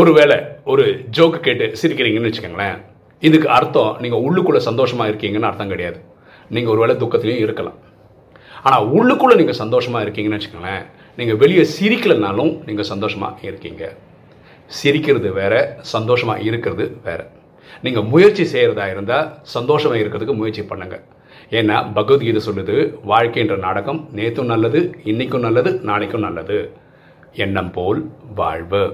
ஒருவேளை ஒரு ஜோக்கு கேட்டு சிரிக்கிறீங்கன்னு வச்சுக்கோங்களேன். இதுக்கு அர்த்தம் நீங்கள் உள்ளுக்குள்ளே சந்தோஷமாக இருக்கீங்கன்னு அர்த்தம் கிடையாது. நீங்கள் ஒருவேளை துக்கத்துலேயும் இருக்கலாம். ஆனால் உள்ளுக்குள்ளே நீங்கள் சந்தோஷமாக இருக்கீங்கன்னு வச்சுக்கோங்களேன் நீங்கள் வெளியே சிரிக்கலைனாலும் நீங்கள் சந்தோஷமாக இருக்கீங்க. சிரிக்கிறது வேற சந்தோஷமாக இருக்கிறது வேற. நீங்கள் முயற்சி செய்கிறதா இருந்தால் சந்தோஷமாக இருக்கிறதுக்கு முயற்சி பண்ணுங்கள் ஏன்னா பகவத்கீதை சொல்லுது வாழ்க்கைன்ற நாடகம் நேற்றும் நல்லது இன்றைக்கும் நல்லது நாளைக்கும் நல்லது. எண்ணம் போல் வாழ்வு.